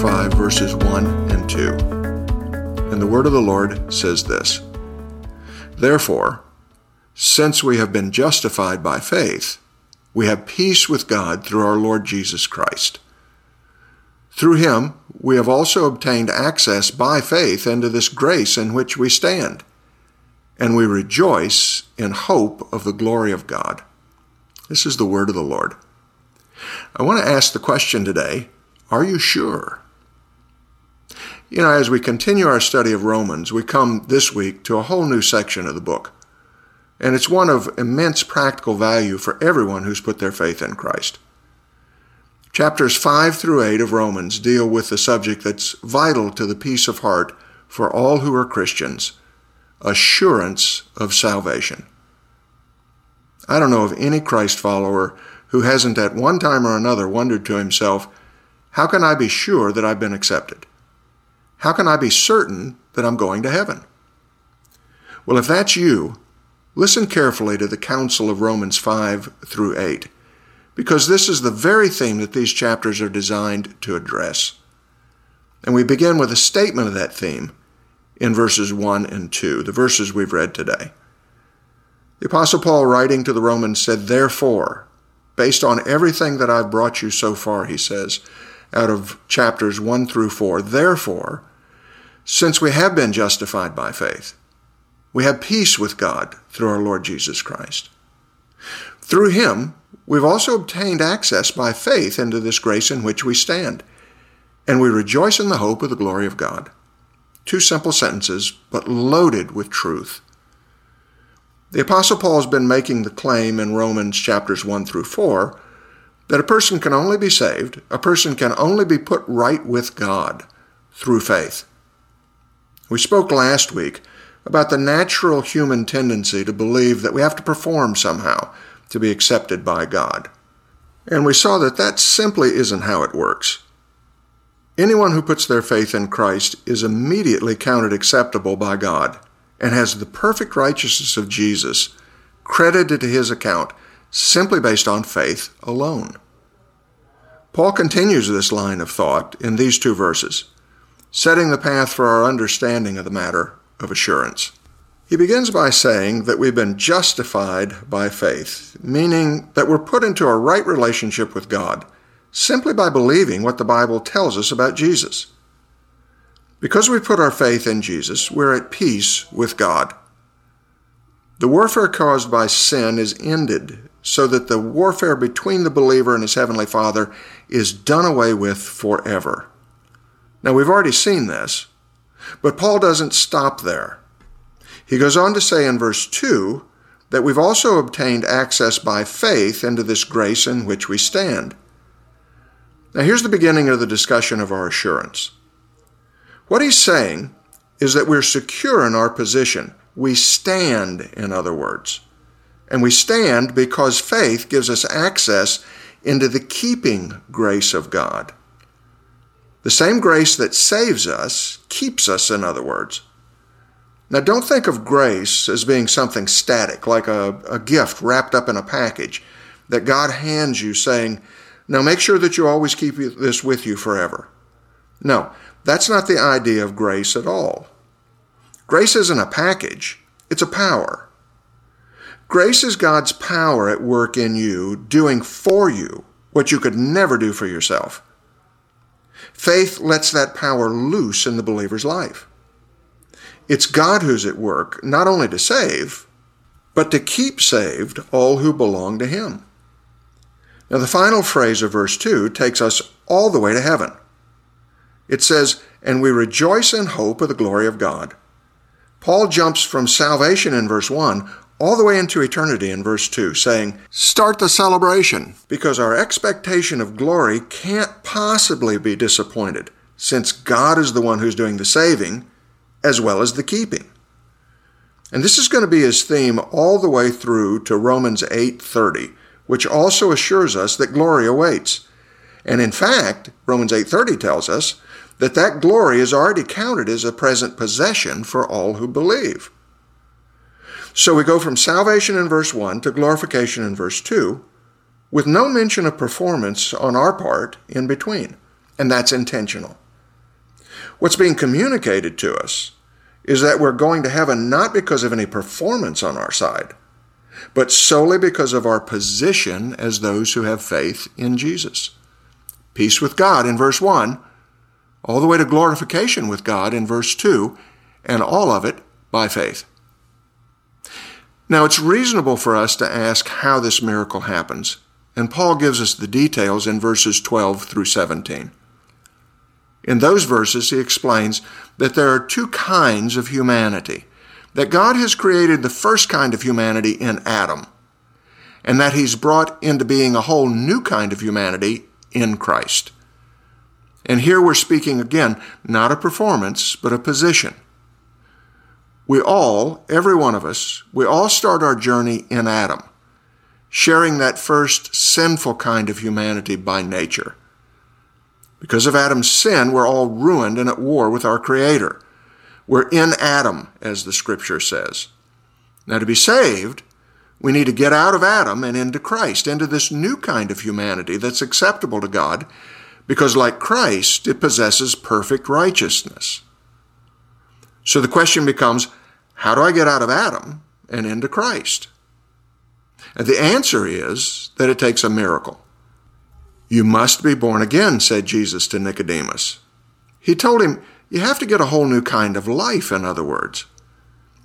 5, verses 1 and 2. And the word of the Lord says this Therefore, since we have been justified by faith, we have peace with God through our Lord Jesus Christ. Through him, we have also obtained access by faith into this grace in which we stand, and we rejoice in hope of the glory of God. This is the word of the Lord. I want to ask the question today Are you sure? You know, as we continue our study of Romans, we come this week to a whole new section of the book. And it's one of immense practical value for everyone who's put their faith in Christ. Chapters 5 through 8 of Romans deal with the subject that's vital to the peace of heart for all who are Christians assurance of salvation. I don't know of any Christ follower who hasn't at one time or another wondered to himself, How can I be sure that I've been accepted? How can I be certain that I'm going to heaven? Well, if that's you, listen carefully to the counsel of Romans 5 through 8, because this is the very theme that these chapters are designed to address. And we begin with a statement of that theme in verses 1 and 2, the verses we've read today. The Apostle Paul, writing to the Romans, said, Therefore, based on everything that I've brought you so far, he says, out of chapters 1 through 4, therefore, since we have been justified by faith, we have peace with God through our Lord Jesus Christ. Through him, we've also obtained access by faith into this grace in which we stand, and we rejoice in the hope of the glory of God. Two simple sentences, but loaded with truth. The Apostle Paul has been making the claim in Romans chapters 1 through 4 that a person can only be saved, a person can only be put right with God through faith. We spoke last week about the natural human tendency to believe that we have to perform somehow to be accepted by God. And we saw that that simply isn't how it works. Anyone who puts their faith in Christ is immediately counted acceptable by God and has the perfect righteousness of Jesus credited to his account simply based on faith alone. Paul continues this line of thought in these two verses, setting the path for our understanding of the matter of assurance. He begins by saying that we've been justified by faith, meaning that we're put into a right relationship with God simply by believing what the Bible tells us about Jesus. Because we put our faith in Jesus, we're at peace with God. The warfare caused by sin is ended so that the warfare between the believer and his heavenly Father is done away with forever. Now, we've already seen this, but Paul doesn't stop there. He goes on to say in verse 2 that we've also obtained access by faith into this grace in which we stand. Now, here's the beginning of the discussion of our assurance. What he's saying is that we're secure in our position. We stand, in other words. And we stand because faith gives us access into the keeping grace of God. The same grace that saves us keeps us, in other words. Now, don't think of grace as being something static, like a, a gift wrapped up in a package that God hands you saying, Now make sure that you always keep this with you forever. No, that's not the idea of grace at all. Grace isn't a package, it's a power. Grace is God's power at work in you, doing for you what you could never do for yourself. Faith lets that power loose in the believer's life. It's God who's at work, not only to save, but to keep saved all who belong to Him. Now, the final phrase of verse 2 takes us all the way to heaven. It says, And we rejoice in hope of the glory of God. Paul jumps from salvation in verse 1 all the way into eternity in verse 2, saying, Start the celebration, because our expectation of glory can't possibly be disappointed, since God is the one who's doing the saving as well as the keeping. And this is going to be his theme all the way through to Romans 8:30, which also assures us that glory awaits. And in fact, Romans 8:30 tells us that that glory is already counted as a present possession for all who believe. So we go from salvation in verse 1 to glorification in verse 2, with no mention of performance on our part in between. And that's intentional. What's being communicated to us is that we're going to heaven not because of any performance on our side, but solely because of our position as those who have faith in Jesus. Peace with God in verse 1, all the way to glorification with God in verse 2, and all of it by faith. Now, it's reasonable for us to ask how this miracle happens, and Paul gives us the details in verses 12 through 17. In those verses, he explains that there are two kinds of humanity, that God has created the first kind of humanity in Adam, and that he's brought into being a whole new kind of humanity in Christ. And here we're speaking again, not a performance, but a position. We all, every one of us, we all start our journey in Adam, sharing that first sinful kind of humanity by nature. Because of Adam's sin, we're all ruined and at war with our Creator. We're in Adam, as the scripture says. Now, to be saved, we need to get out of Adam and into Christ, into this new kind of humanity that's acceptable to God, because like Christ, it possesses perfect righteousness. So the question becomes how do I get out of Adam and into Christ? And the answer is that it takes a miracle. You must be born again, said Jesus to Nicodemus. He told him, You have to get a whole new kind of life, in other words.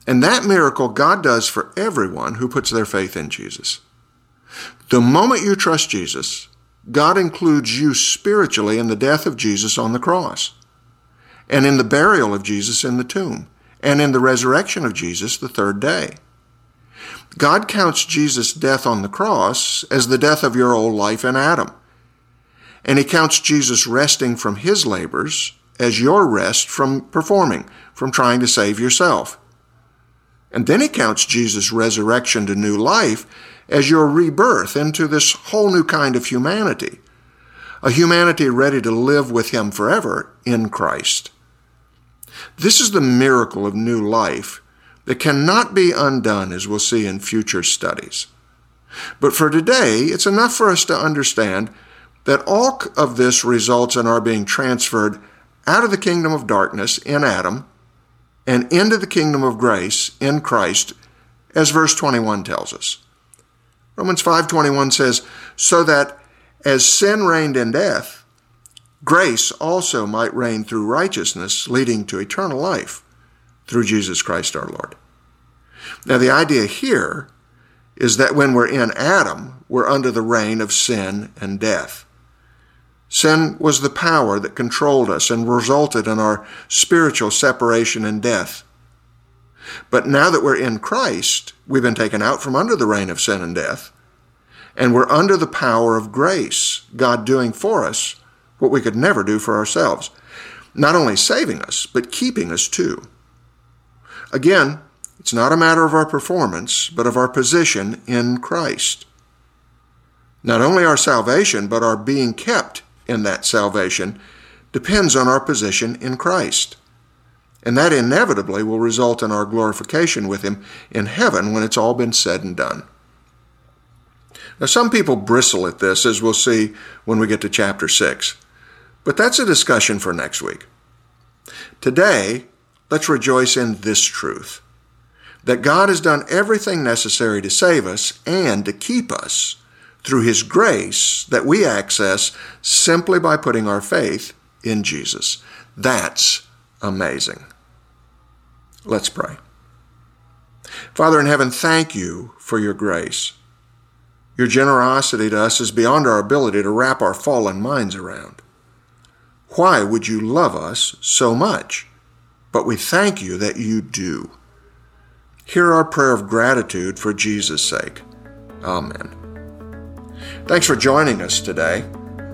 And that miracle God does for everyone who puts their faith in Jesus. The moment you trust Jesus, God includes you spiritually in the death of Jesus on the cross and in the burial of Jesus in the tomb and in the resurrection of Jesus the third day. God counts Jesus' death on the cross as the death of your old life in Adam. And he counts Jesus resting from his labors as your rest from performing, from trying to save yourself. And then he counts Jesus' resurrection to new life as your rebirth into this whole new kind of humanity, a humanity ready to live with him forever in Christ. This is the miracle of new life that cannot be undone, as we'll see in future studies. But for today, it's enough for us to understand that all of this results in our being transferred out of the kingdom of darkness in Adam and into the kingdom of grace in Christ, as verse 21 tells us. Romans 5:21 says, "So that as sin reigned in death, grace also might reign through righteousness, leading to eternal life through Jesus Christ our Lord. Now, the idea here is that when we're in Adam, we're under the reign of sin and death. Sin was the power that controlled us and resulted in our spiritual separation and death. But now that we're in Christ, we've been taken out from under the reign of sin and death, and we're under the power of grace, God doing for us what we could never do for ourselves. Not only saving us, but keeping us too. Again, it's not a matter of our performance, but of our position in Christ. Not only our salvation, but our being kept in that salvation depends on our position in Christ. And that inevitably will result in our glorification with Him in heaven when it's all been said and done. Now, some people bristle at this, as we'll see when we get to chapter 6. But that's a discussion for next week. Today, let's rejoice in this truth that God has done everything necessary to save us and to keep us through His grace that we access simply by putting our faith in Jesus. That's amazing. Let's pray. Father in heaven, thank you for your grace. Your generosity to us is beyond our ability to wrap our fallen minds around. Why would you love us so much? But we thank you that you do. Hear our prayer of gratitude for Jesus' sake. Amen. Thanks for joining us today.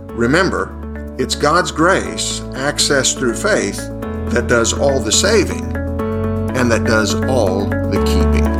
Remember, it's God's grace, accessed through faith, that does all the saving and that does all the keeping.